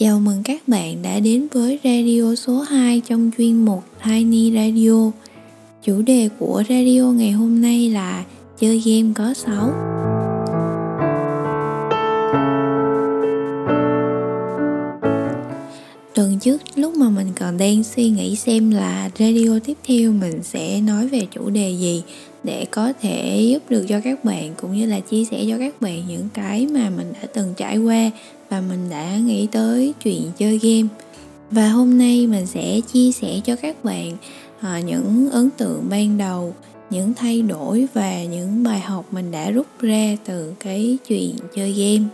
Chào mừng các bạn đã đến với radio số 2 trong chuyên mục Tiny Radio. Chủ đề của radio ngày hôm nay là chơi game có 6. Tuần trước, lúc mà mình còn đang suy nghĩ xem là radio tiếp theo mình sẽ nói về chủ đề gì để có thể giúp được cho các bạn cũng như là chia sẻ cho các bạn những cái mà mình đã từng trải qua và mình đã nghĩ tới chuyện chơi game. Và hôm nay mình sẽ chia sẻ cho các bạn à, những ấn tượng ban đầu những thay đổi và những bài học mình đã rút ra từ cái chuyện chơi game.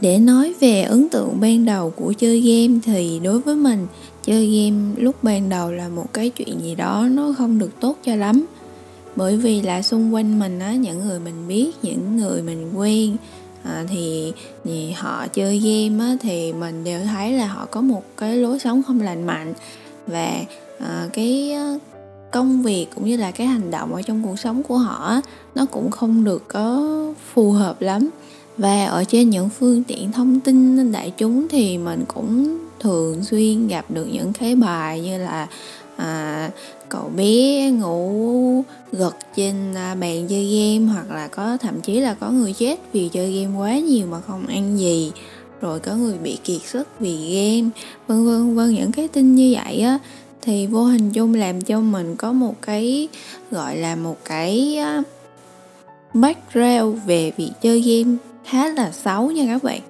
Để nói về ấn tượng ban đầu của chơi game thì đối với mình chơi game lúc ban đầu là một cái chuyện gì đó nó không được tốt cho lắm bởi vì là xung quanh mình á những người mình biết những người mình quen à, thì, thì họ chơi game á, thì mình đều thấy là họ có một cái lối sống không lành mạnh. Và à, cái công việc cũng như là cái hành động ở trong cuộc sống của họ nó cũng không được có phù hợp lắm. Và ở trên những phương tiện thông tin đại chúng thì mình cũng thường xuyên gặp được những cái bài như là à, cậu bé ngủ gật trên à, bàn chơi game hoặc là có thậm chí là có người chết vì chơi game quá nhiều mà không ăn gì rồi có người bị kiệt sức vì game vân vân vân. Những cái tin như vậy á thì vô hình chung làm cho mình có một cái gọi là một cái background về việc chơi game khá là xấu nha các bạn.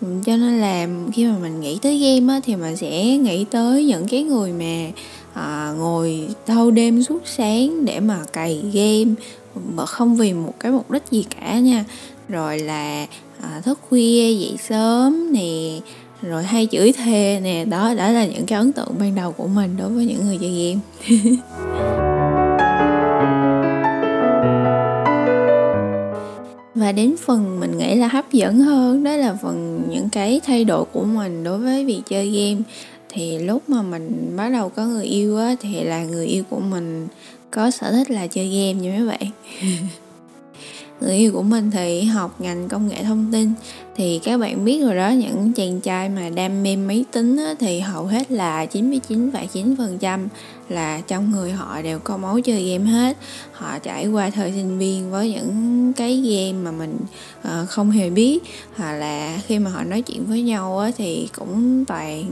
Cho nên là khi mà mình nghĩ tới game á, thì mình sẽ nghĩ tới những cái người mà à, ngồi thâu đêm suốt sáng để mà cày game mà không vì một cái mục đích gì cả nha. Rồi là à, thức khuya dậy sớm nè rồi hay chửi thề nè. Đó đó là những cái ấn tượng ban đầu của mình đối với những người chơi game. Và đến phần mình nghĩ là hấp dẫn hơn đó là phần những cái thay đổi của mình đối với việc chơi game thì lúc mà mình bắt đầu có người yêu á thì là người yêu của mình có sở thích là chơi game nha mấy bạn. Người yêu của mình thì học ngành công nghệ thông tin. Thì các bạn biết rồi đó những chàng trai mà đam mê máy tính á, thì hầu hết là 99,9% là trong người họ đều có máu chơi game hết. Họ trải qua thời sinh viên với những cái game mà mình uh, không hề biết. Hoặc là khi mà họ nói chuyện với nhau á, thì cũng toàn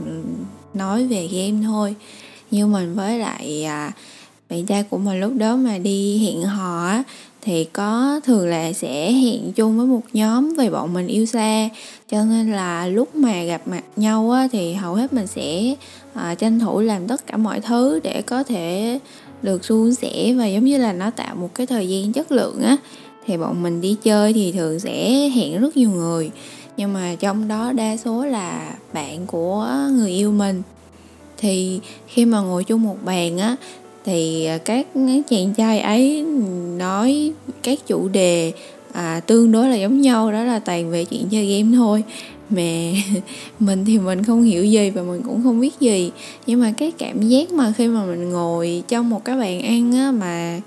nói về game thôi. Nhưng mình với lại à, bạn trai của mình lúc đó mà đi hẹn hò á thì có thường là sẽ hẹn chung với một nhóm vì bọn mình yêu xa. Cho nên là lúc mà gặp mặt nhau á, thì hầu hết mình sẽ à, tranh thủ làm tất cả mọi thứ để có thể được suôn sẻ và giống như là nó tạo một cái thời gian chất lượng á. Thì bọn mình đi chơi thì thường sẽ hẹn rất nhiều người nhưng mà trong đó đa số là bạn của người yêu mình. Thì khi mà ngồi chung một bàn á thì à, các chàng trai ấy nói các chủ đề à, tương đối là giống nhau đó là toàn về chuyện chơi game thôi. Mà mình thì mình không hiểu gì và mình cũng không biết gì. Nhưng mà cái cảm giác mà khi mà mình ngồi trong một cái bàn ăn á mà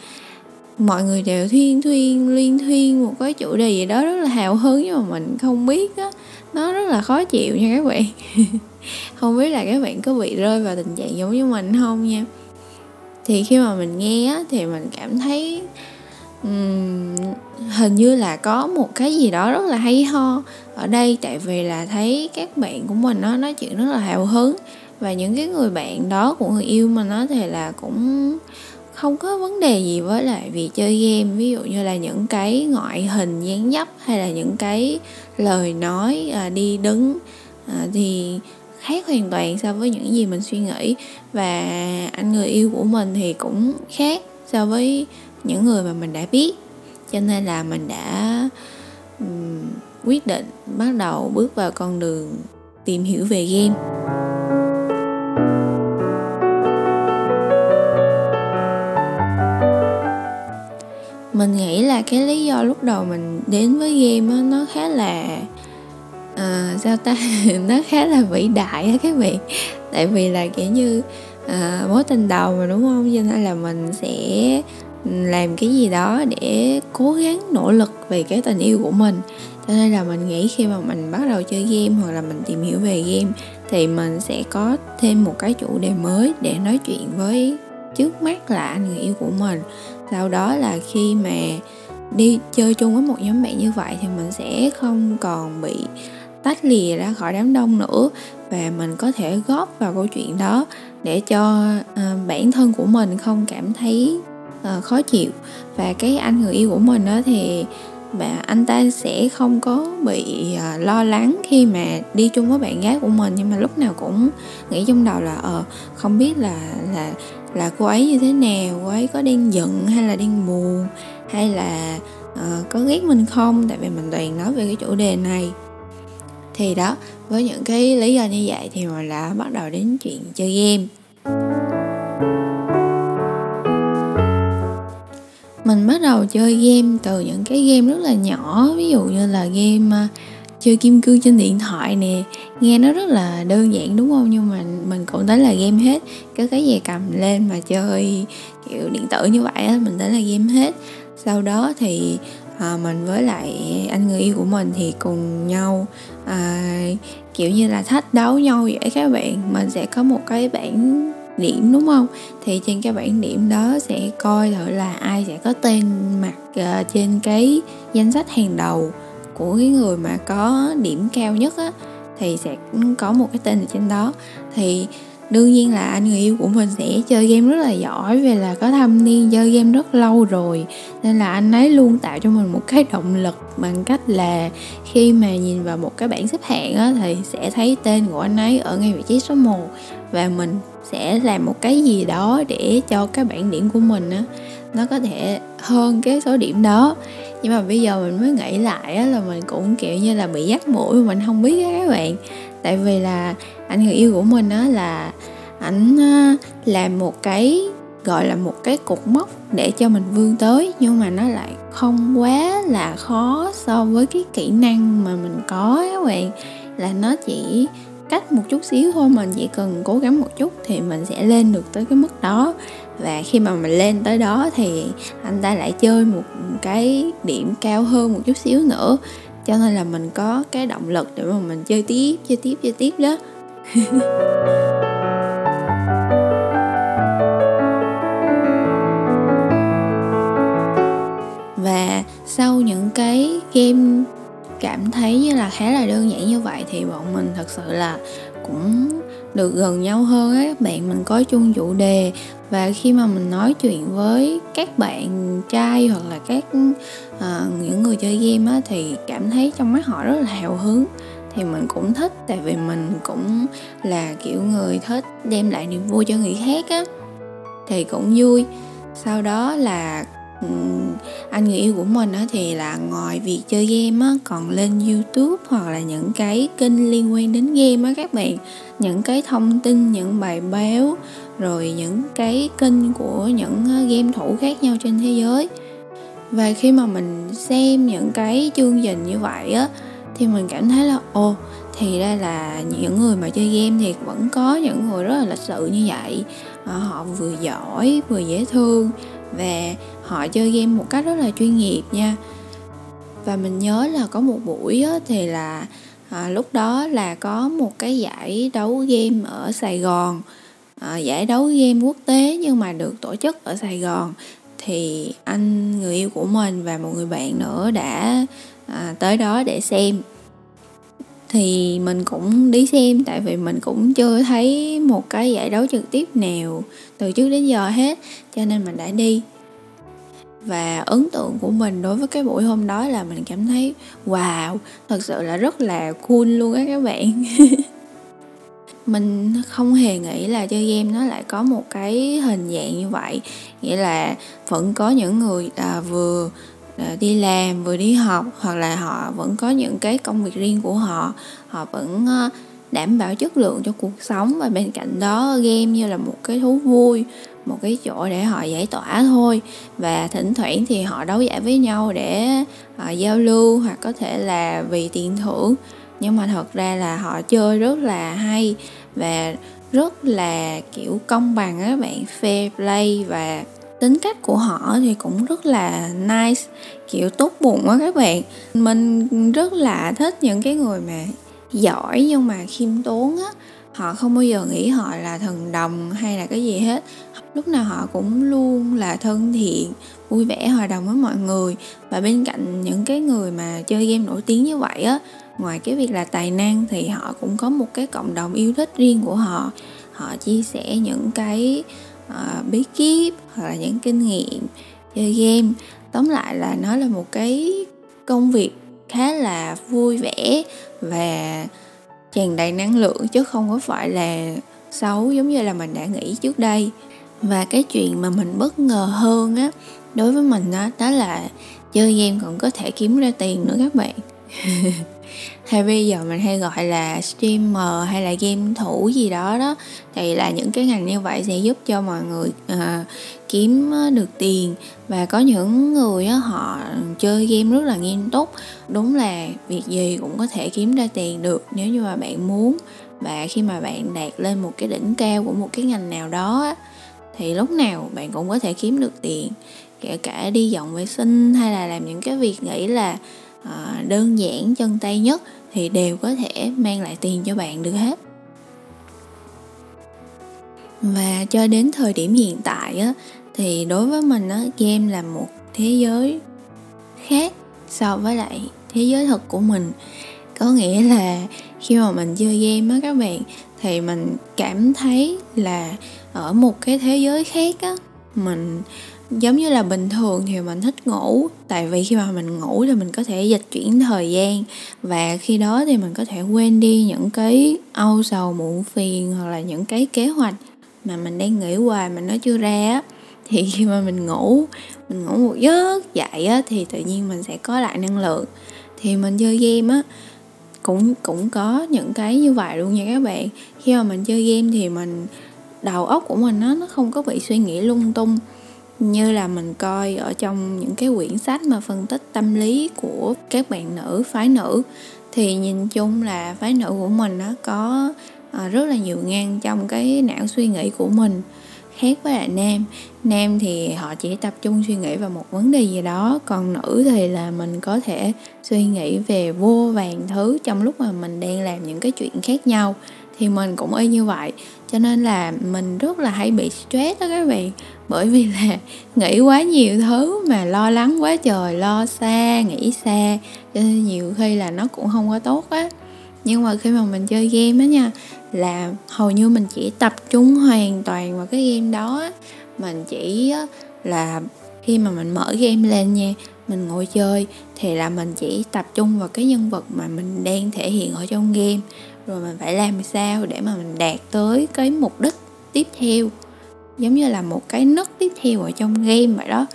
mọi người đều thiên thuyên liên thuyên một cái chủ đề gì đó rất là hào hứng nhưng mà mình không biết á. Nó rất là khó chịu nha các bạn. Không biết là các bạn có bị rơi vào tình trạng giống như mình không nha. Thì khi mà mình nghe á, thì mình cảm thấy um, hình như là có một cái gì đó rất là hay ho ở đây. Tại vì là thấy các bạn của mình nó nói chuyện rất là hào hứng. Và những cái người bạn đó của người yêu mình nó thì là cũng không có vấn đề gì với lại việc chơi game. Ví dụ như là những cái ngoại hình dáng dấp hay là những cái lời nói à, đi đứng à, thì khác hoàn toàn so với những gì mình suy nghĩ. Và anh người yêu của mình thì cũng khác so với những người mà mình đã biết. Cho nên là mình đã um, quyết định bắt đầu bước vào con đường tìm hiểu về game. Mình nghĩ là cái lý do lúc đầu mình đến với game đó, nó khá là uh, sao ta? Nó khá là vĩ đại á các bạn tại vì là kiểu như uh, mối tình đầu mà đúng không? Cho nên là mình sẽ làm cái gì đó để cố gắng nỗ lực về cái tình yêu của mình. Cho nên là mình nghĩ khi mà mình bắt đầu chơi game hoặc là mình tìm hiểu về game thì mình sẽ có thêm một cái chủ đề mới để nói chuyện với trước mắt là anh người yêu của mình. Sau đó là khi mà đi chơi chung với một nhóm bạn như vậy thì mình sẽ không còn bị tách lìa ra khỏi đám đông nữa. Và mình có thể góp vào câu chuyện đó để cho uh, bản thân của mình không cảm thấy uh, khó chịu. Và cái anh người yêu của mình đó thì và anh ta sẽ không có bị uh, lo lắng khi mà đi chung với bạn gái của mình. Nhưng mà lúc nào cũng nghĩ trong đầu là ờ uh, không biết là là là cô ấy như thế nào cô ấy có đang giận hay là đang buồn hay là uh, có ghét mình không? Tại vì mình toàn nói về cái chủ đề này. Thì đó với những cái lý do như vậy thì mình đã bắt đầu đến chuyện chơi game. Mình bắt đầu chơi game từ những cái game rất là nhỏ ví dụ như là game uh, chơi kim cương trên điện thoại nè. Nghe nó rất là đơn giản đúng không? Nhưng mà mình cũng thấy là game hết. Cái cái gì cầm lên mà chơi kiểu điện tử như vậy á mình thấy là game hết. Sau đó thì à, mình với lại anh người yêu của mình thì cùng nhau à, kiểu như là thách đấu nhau vậy các bạn. Mình sẽ có một cái bảng điểm đúng không? Thì trên cái bảng điểm đó sẽ coi thử là ai sẽ có tên mặt uh, trên cái danh sách hàng đầu của cái người mà có điểm cao nhất á thì sẽ có một cái tên ở trên đó. Thì đương nhiên là anh người yêu của mình sẽ chơi game rất là giỏi vì là có thâm niên chơi game rất lâu rồi nên là anh ấy luôn tạo cho mình một cái động lực bằng cách là khi mà nhìn vào một cái bảng xếp hạng á, thì sẽ thấy tên của anh ấy ở ngay vị trí số 1 và mình sẽ làm một cái gì đó để cho cái bảng điểm của mình á nó có thể hơn cái số điểm đó nhưng mà bây giờ mình mới nghĩ lại á, là mình cũng kiểu như là bị dắt mũi mình không biết á các bạn. Tại vì là anh người yêu của mình á là ảnh ờ, làm một cái gọi là một cái cục mốc để cho mình vươn tới nhưng mà nó lại không quá là khó so với cái kỹ năng mà mình có các bạn. Là nó chỉ cách một chút xíu thôi, mình chỉ cần cố gắng một chút thì mình sẽ lên được tới cái mức đó. Và khi mà mình lên tới đó thì anh ta lại chơi một cái điểm cao hơn một chút xíu nữa. Cho nên là mình có cái động lực để mà mình chơi tiếp chơi tiếp chơi tiếp đó. Và sau những cái game cảm thấy như là khá là đơn giản như vậy thì bọn mình thật sự là cũng được gần nhau hơn á. Các bạn mình có chung chủ đề và khi mà mình nói chuyện với các bạn trai hoặc là các uh, những người chơi game á thì cảm thấy trong mắt họ rất là hào hứng. Thì mình cũng thích tại vì mình cũng là kiểu người thích đem lại niềm vui cho người khác á. Thì cũng vui. Sau đó là Ừ, anh người yêu của mình á thì là ngoài việc chơi game á, còn lên youtube hoặc là những cái kênh liên quan đến game á các bạn. Những cái thông tin, những bài báo, rồi những cái kênh của những ờ, game thủ khác nhau trên thế giới. Và khi mà mình xem những cái chương trình như vậy á, thì mình cảm thấy là, ồ, thì ra là những người mà chơi game thì vẫn có những người rất là lịch sự như vậy. Ờ, họ vừa giỏi, vừa dễ thương. Và họ chơi game một cách rất là chuyên nghiệp nha. Và mình nhớ là có một buổi á, thì là à, lúc đó là có một cái giải đấu game ở Sài Gòn. À, giải đấu game quốc tế nhưng mà được tổ chức ở Sài Gòn. Thì anh người yêu của mình và một người bạn nữa đã à, tới đó để xem. Thì mình cũng đi xem tại vì mình cũng chưa thấy một cái giải đấu trực tiếp nào từ trước đến giờ hết cho nên mình đã đi và ấn tượng của mình đối với cái buổi hôm đó là mình cảm thấy wow thật sự là rất là cool luôn á các bạn. Mình không hề nghĩ là chơi game nó lại có một cái hình dạng như vậy. Nghĩa là vẫn có những người à, vừa à, đi làm vừa đi học hoặc là họ vẫn có những cái công việc riêng của họ. Họ vẫn à, đảm bảo chất lượng cho cuộc sống và bên cạnh đó game như là một cái thú vui một cái chỗ để họ giải tỏa thôi. Và thỉnh thoảng thì họ đấu giải với nhau để uh, giao lưu hoặc có thể là vì tiền thưởng. Nhưng mà thật ra là họ chơi rất là hay và rất là kiểu công bằng á bạn fair play và tính cách của họ thì cũng rất là nice kiểu tốt bụng á các bạn. Mình rất là thích những cái người mà giỏi nhưng mà khiêm tốn á họ không bao giờ nghĩ họ là thần đồng hay là cái gì hết. Lúc nào họ cũng luôn là thân thiện vui vẻ hòa đồng với mọi người. Và bên cạnh những cái người mà chơi game nổi tiếng như vậy á ngoài cái việc là tài năng thì họ cũng có một cái cộng đồng yêu thích riêng của họ. Họ chia sẻ những cái uh, bí kíp hoặc là những kinh nghiệm chơi game. Tóm lại là nó là một cái công việc khá là vui vẻ và tràn đầy năng lượng chứ không có phải là xấu giống như là mình đã nghĩ trước đây. Và cái chuyện mà mình bất ngờ hơn á đối với mình đó, đó là chơi game còn có thể kiếm ra tiền nữa các bạn. Hay bây giờ mình hay gọi là streamer hay là game thủ gì đó đó thì là những cái ngành như vậy sẽ giúp cho mọi người uh, kiếm ờ, được tiền. Và có những người họ chơi game rất là nghiêm túc. Đúng là việc gì cũng có thể kiếm ra tiền được nếu như mà bạn muốn. Và khi mà bạn đạt lên một cái đỉnh cao của một cái ngành nào đó thì lúc nào bạn cũng có thể kiếm được tiền. Kể cả đi dọn vệ sinh hay là làm những cái việc nghĩ là ờ, đơn giản, chân tay nhất thì đều có thể mang lại tiền cho bạn được hết. Và cho đến thời điểm hiện tại á thì đối với mình á, game là một thế giới khác so với lại thế giới thật của mình. Có nghĩa là khi mà mình chơi game á các bạn, thì mình cảm thấy là ở một cái thế giới khác á, mình giống như là bình thường thì mình thích ngủ. Tại vì khi mà mình ngủ thì mình có thể dịch chuyển thời gian và khi đó thì mình có thể quên đi những cái âu sầu muộn phiền hoặc là những cái kế hoạch mà mình đang nghĩ hoài mà nó chưa ra á thì khi mà mình ngủ mình ngủ một giấc dậy á, thì tự nhiên mình sẽ có lại năng lượng. Thì mình chơi game á, cũng cũng có những cái như vậy luôn nha các bạn. Khi mà mình chơi game thì mình, đầu óc của mình nó nó không có bị suy nghĩ lung tung, như là mình coi ở trong những cái quyển sách mà phân tích tâm lý của các bạn nữ, phái nữ. Thì nhìn chung là phái nữ của mình nó có ờ, rất là nhiều ngang trong cái não suy nghĩ của mình, khác với lại nam nam thì họ chỉ tập trung suy nghĩ vào một vấn đề gì đó, còn nữ thì là mình có thể suy nghĩ về vô vàng thứ trong lúc mà mình đang làm những cái chuyện khác nhau. Thì mình cũng y như vậy, cho nên là mình rất là hay bị stress đó các bạn. Bởi vì là nghĩ quá nhiều thứ mà lo lắng quá trời, lo xa, nghĩ xa, cho nên nhiều khi là nó cũng không có tốt á. Nhưng mà khi mà mình chơi game á nha, là hầu như mình chỉ tập trung hoàn toàn vào cái game đó mình chỉ là khi mà mình mở game lên nha, mình ngồi chơi, thì là mình chỉ tập trung vào cái nhân vật mà mình đang thể hiện ở trong game. Rồi mình phải làm sao để mà mình đạt tới cái mục đích tiếp theo. Giống như là một cái nấc tiếp theo ở trong game vậy đó.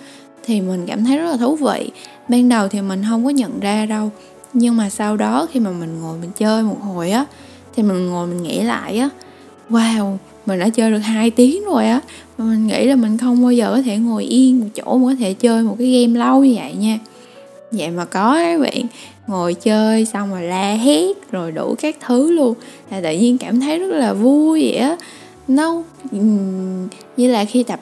Thì mình cảm thấy rất là thú vị. Ban đầu thì mình không có nhận ra đâu. Nhưng mà sau đó khi mà mình ngồi mình chơi một hồi á, thì mình ngồi mình nghĩ lại á, wow mình đã chơi được 2 tiếng rồi á. Mình nghĩ là mình không bao giờ có thể ngồi yên một chỗ mà có thể chơi một cái game lâu như vậy nha. Vậy mà có các bạn, ngồi chơi xong rồi la hét rồi đủ các thứ luôn. Là tự nhiên cảm thấy rất là vui vậy á nó như là khi tập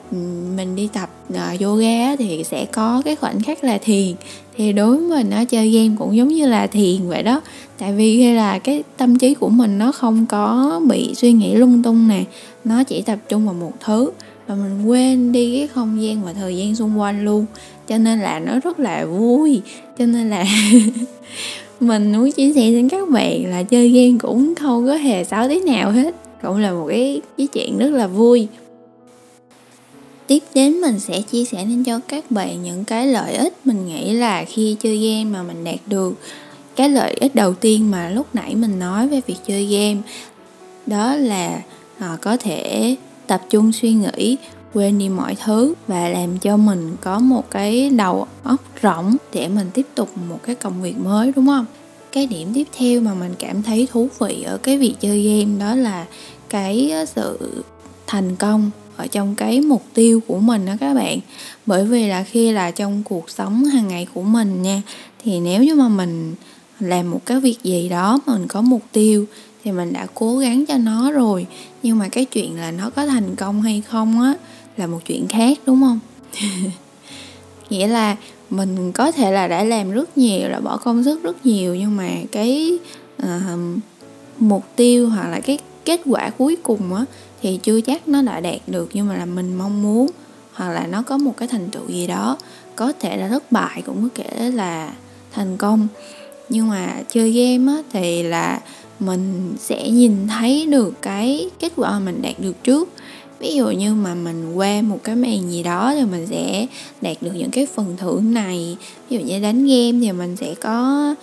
mình đi tập uh, yoga thì sẽ có cái khoảnh khắc là thiền. Thì đối với mình nó chơi game cũng giống như là thiền vậy đó. Tại vì khi là cái tâm trí của mình nó không có bị suy nghĩ lung tung nè. Nó chỉ tập trung vào một thứ và mình quên đi cái không gian và thời gian xung quanh luôn. Cho nên là nó rất là vui. Cho nên là mình muốn chia sẻ đến các bạn là chơi game cũng không có hề xấu tí nào hết cũng là một cái cái chuyện rất là vui. Tiếp đến mình sẽ chia sẻ đến cho các bạn những cái lợi ích mình nghĩ là khi chơi game mà mình đạt được. Cái lợi ích đầu tiên mà lúc nãy mình nói về việc chơi game đó là à, có thể tập trung suy nghĩ quên đi mọi thứ và làm cho mình có một cái đầu óc rỗng để mình tiếp tục một cái công việc mới đúng không? Cái điểm tiếp theo mà mình cảm thấy thú vị ở cái việc chơi game đó là cái ờ, sự thành công ở trong cái mục tiêu của mình đó các bạn. Bởi vì là khi là trong cuộc sống hàng ngày của mình nha, thì nếu như mà mình làm một cái việc gì đó mình có mục tiêu thì mình đã cố gắng cho nó rồi, nhưng mà cái chuyện là nó có thành công hay không á là một chuyện khác, đúng không? Nghĩa là mình có thể là đã làm rất nhiều là bỏ công sức rất nhiều nhưng mà cái uh, mục tiêu hoặc là cái kết quả cuối cùng á thì chưa chắc nó đã đạt được. Nhưng mà là mình mong muốn hoặc là nó có một cái thành tựu gì đó có thể là thất bại cũng có thể là thành công. Nhưng mà chơi game á thì là mình sẽ nhìn thấy được cái kết quả mà mình đạt được trước ví dụ như mà mình qua một cái màn gì đó thì mình sẽ đạt được những cái phần thưởng này. Ví dụ như đánh game thì mình sẽ có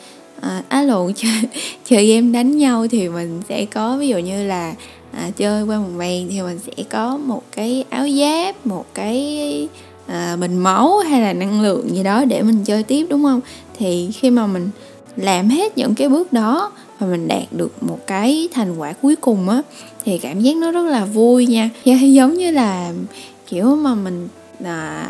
à, á lộn chơi, chơi game đánh nhau thì mình sẽ có ví dụ như là à, chơi qua một màn thì mình sẽ có một cái áo giáp một cái à, bình máu hay là năng lượng gì đó để mình chơi tiếp đúng không? Thì khi mà mình làm hết những cái bước đó và mình đạt được một cái thành quả cuối cùng á thì cảm giác nó rất là vui nha. Dạ, giống như là kiểu mà mình à,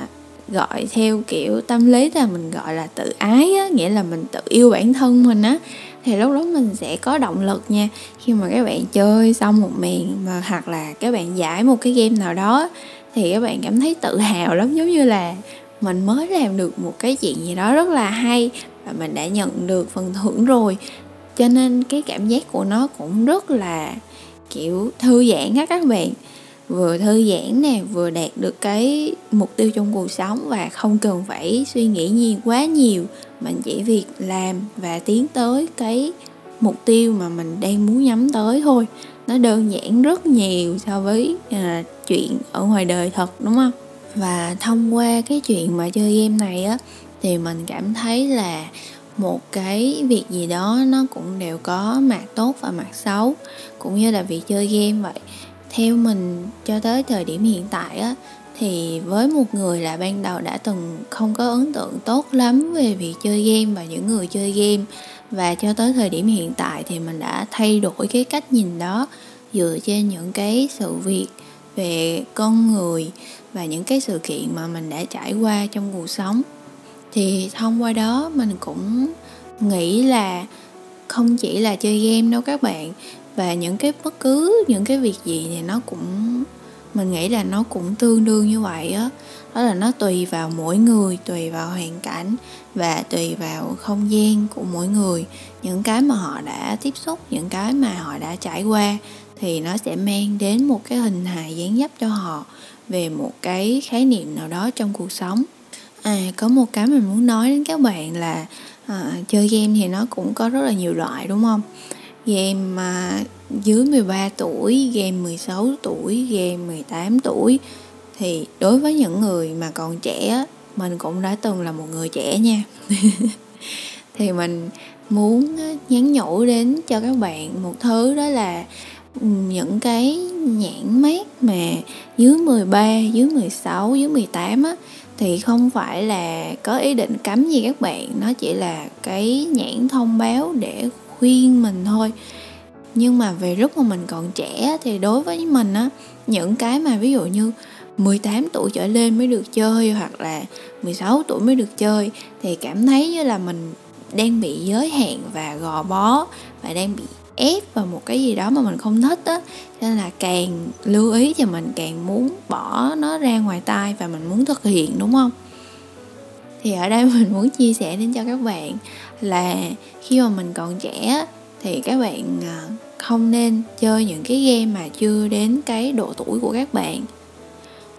gọi theo kiểu tâm lý là mình gọi là tự ái á nghĩa là mình tự yêu bản thân mình á thì lúc đó mình sẽ có động lực nha. Khi mà các bạn chơi xong một miền mà hoặc là các bạn giải một cái game nào đó thì các bạn cảm thấy tự hào lắm. Giống như là mình mới làm được một cái chuyện gì đó rất là hay và mình đã nhận được phần thưởng rồi cho nên cái cảm giác của nó cũng rất là kiểu thư giãn á các bạn. Vừa thư giãn nè vừa đạt được cái mục tiêu trong cuộc sống và không cần phải suy nghĩ nhiều quá nhiều mình chỉ việc làm và tiến tới cái mục tiêu mà mình đang muốn nhắm tới thôi. Nó đơn giản rất nhiều so với à, chuyện ở ngoài đời thật đúng không? Và thông qua cái chuyện mà chơi game này á thì mình cảm thấy là một cái việc gì đó nó cũng đều có mặt tốt và mặt xấu, cũng như là việc chơi game vậy. Theo mình cho tới thời điểm hiện tại á, thì với một người là ban đầu đã từng không có ấn tượng tốt lắm về việc chơi game và những người chơi game, và cho tới thời điểm hiện tại thì mình đã thay đổi cái cách nhìn đó dựa trên những cái sự việc về con người và những cái sự kiện mà mình đã trải qua trong cuộc sống thì thông qua đó mình cũng nghĩ là không chỉ là chơi game đâu các bạn. Và những cái bất cứ những cái việc gì thì nó cũng, mình nghĩ là nó cũng tương đương như vậy á. Đó. đó là nó tùy vào mỗi người, tùy vào hoàn cảnh và tùy vào không gian của mỗi người. Những cái mà họ đã tiếp xúc, những cái mà họ đã trải qua thì nó sẽ mang đến một cái hình hài dáng dấp cho họ về một cái khái niệm nào đó trong cuộc sống à có một cái mình muốn nói đến các bạn là à, chơi game thì nó cũng có rất là nhiều loại đúng không? Game mà dưới 13 tuổi, game 16 tuổi, game 18 tuổi. Thì đối với những người mà còn trẻ mình cũng đã từng là một người trẻ nha. Thì mình muốn nhắn nhủ đến cho các bạn một thứ đó là những cái nhãn mát mà dưới 13, dưới 16, dưới 18 á thì không phải là có ý định cấm gì các bạn, nó chỉ là cái nhãn thông báo để khuyên mình thôi. Nhưng mà về lúc mà mình còn trẻ thì đối với mình á, những cái mà ví dụ như 18 tuổi trở lên mới được chơi hoặc là 16 tuổi mới được chơi, thì cảm thấy như là mình đang bị giới hạn và gò bó và đang bị ép vào một cái gì đó mà mình không thích á. Nên là càng lưu ý thì mình càng muốn bỏ nó ra ngoài tai và mình muốn thực hiện, đúng không? Thì ở đây mình muốn chia sẻ đến cho các bạn là khi mà mình còn trẻ thì các bạn à, không nên chơi những cái game mà chưa đến cái độ tuổi của các bạn.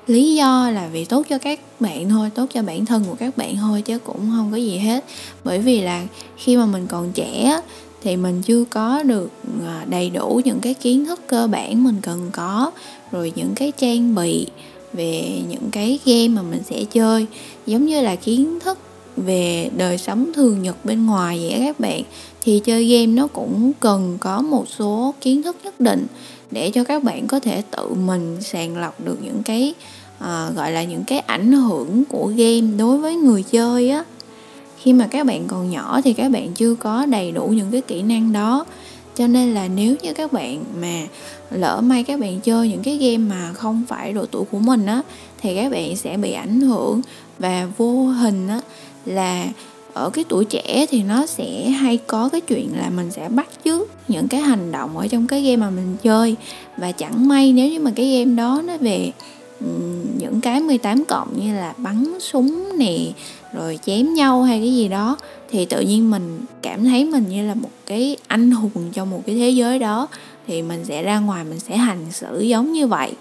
Lý do là vì tốt cho các bạn thôi, tốt cho bản thân của các bạn thôi chứ cũng không có gì hết. Bởi vì là khi mà mình còn trẻ thì mình chưa có được à, đầy đủ những cái kiến thức cơ bản mình cần có. Rồi những cái trang bị về những cái game mà mình sẽ chơi. Giống như là kiến thức về đời sống thường nhật bên ngoài vậy các bạn. Thì chơi game nó cũng cần có một số kiến thức nhất định để cho các bạn có thể tự mình sàng lọc được những cái à, gọi là những cái ảnh hưởng của game đối với người chơi á khi mà các bạn còn nhỏ thì các bạn chưa có đầy đủ những cái kỹ năng đó. Cho nên là nếu như các bạn mà lỡ may các bạn chơi những cái game mà không phải độ tuổi của mình á, thì các bạn sẽ bị ảnh hưởng và vô hình á, là ở cái tuổi trẻ thì nó sẽ hay có cái chuyện là mình sẽ bắt chước những cái hành động ở trong cái game mà mình chơi. Và chẳng may nếu như mà cái game đó nó về những cái 18 cộng như là bắn súng nè, rồi chém nhau hay cái gì đó, thì tự nhiên mình cảm thấy mình như là một cái anh hùng trong một cái thế giới đó, thì mình sẽ ra ngoài mình sẽ hành xử giống như vậy,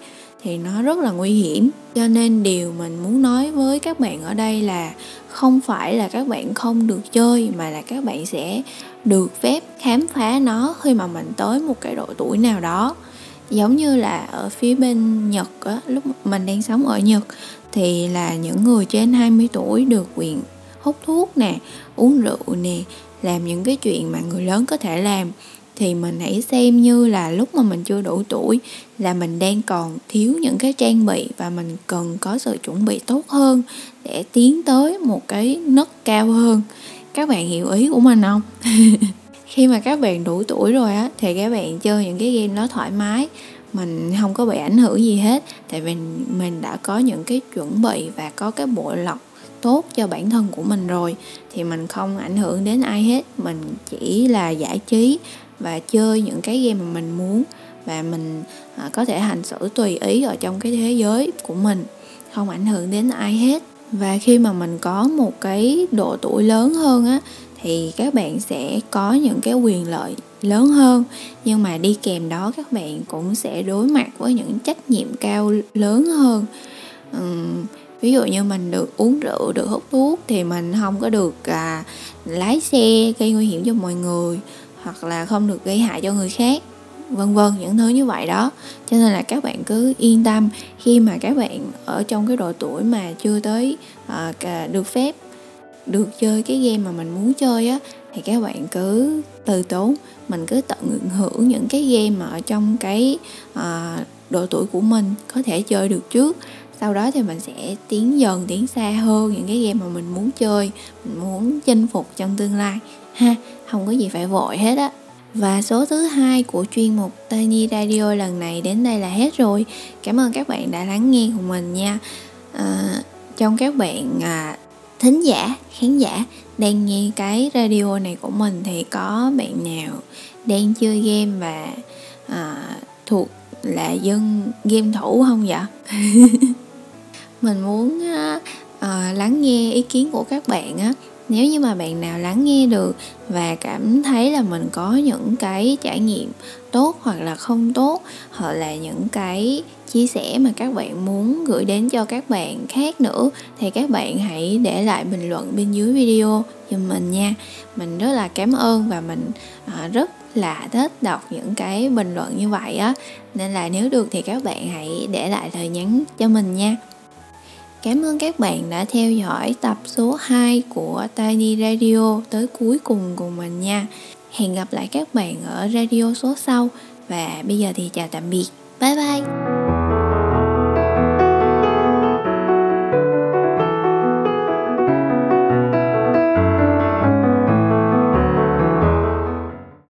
thì nó rất là nguy hiểm. Cho nên điều mình muốn nói với các bạn ở đây là không phải là các bạn không được chơi, mà là các bạn sẽ được phép khám phá nó khi mà mình tới một cái độ tuổi nào đó giống như là ở phía bên Nhật á, lúc mình đang sống ở Nhật thì là những người trên 20 tuổi được quyền hút thuốc nè, uống rượu nè, làm những cái chuyện mà người lớn có thể làm. Thì mình hãy xem như là lúc mà mình chưa đủ tuổi là mình đang còn thiếu những cái trang bị và mình cần có sự chuẩn bị tốt hơn để tiến tới một cái nấc cao hơn. Các bạn hiểu ý của mình không? khi mà các bạn đủ tuổi rồi á, thì các bạn chơi những cái game nó thoải mái. Mình không có bị ảnh hưởng gì hết, tại vì mình đã có những cái chuẩn bị và có cái bộ lọc tốt cho bản thân của mình rồi, thì mình không ảnh hưởng đến ai hết. Mình chỉ là giải trí và chơi những cái game mà mình muốn và mình à, có thể hành xử tùy ý ở trong cái thế giới của mình, không ảnh hưởng đến ai hết. Và khi mà mình có một cái độ tuổi lớn hơn á thì các bạn sẽ có những cái quyền lợi lớn hơn. Nhưng mà đi kèm đó các bạn cũng sẽ đối mặt với những trách nhiệm cao lớn hơn. Uhm, ví dụ như mình được uống rượu được hút thuốc thì mình không có được à, lái xe gây nguy hiểm cho mọi người hoặc là không được gây hại cho người khác vân vân những thứ như vậy đó. Cho nên là các bạn cứ yên tâm khi mà các bạn ở trong cái độ tuổi mà chưa tới à, được phép được chơi cái game mà mình muốn chơi á thì các bạn cứ từ tốn mình cứ tận hưởng những cái game mà ở trong cái à, độ tuổi của mình có thể chơi được trước. Sau đó thì mình sẽ tiến dần tiến xa hơn những cái game mà mình muốn chơi mình muốn chinh phục trong tương lai. Ha không có gì phải vội hết á. Và số thứ hai của chuyên mục Tiny Radio lần này đến đây là hết rồi. Cảm ơn các bạn đã lắng nghe cùng mình nha. À, trong các bạn à, thính giả khán giả đang nghe cái radio này của mình thì có bạn nào đang chơi game và à, thuộc là dân game thủ không vậy? Mình muốn uh, lắng nghe ý kiến của các bạn á. Nếu như mà bạn nào lắng nghe được và cảm thấy là mình có những cái trải nghiệm tốt hoặc là không tốt. Hoặc là những cái chia sẻ mà các bạn muốn gửi đến cho các bạn khác nữa, thì các bạn hãy để lại bình luận bên dưới video giùm mình nha. Mình rất là cảm ơn và mình à, rất là thích đọc những cái bình luận như vậy á. Nên là nếu được thì các bạn hãy để lại lời nhắn cho mình nha. Cảm ơn các bạn đã theo dõi tập số 2 của Tiny Radio tới cuối cùng cùng mình nha. Hẹn gặp lại các bạn ở radio số sau và bây giờ thì chào tạm biệt. Bye bye.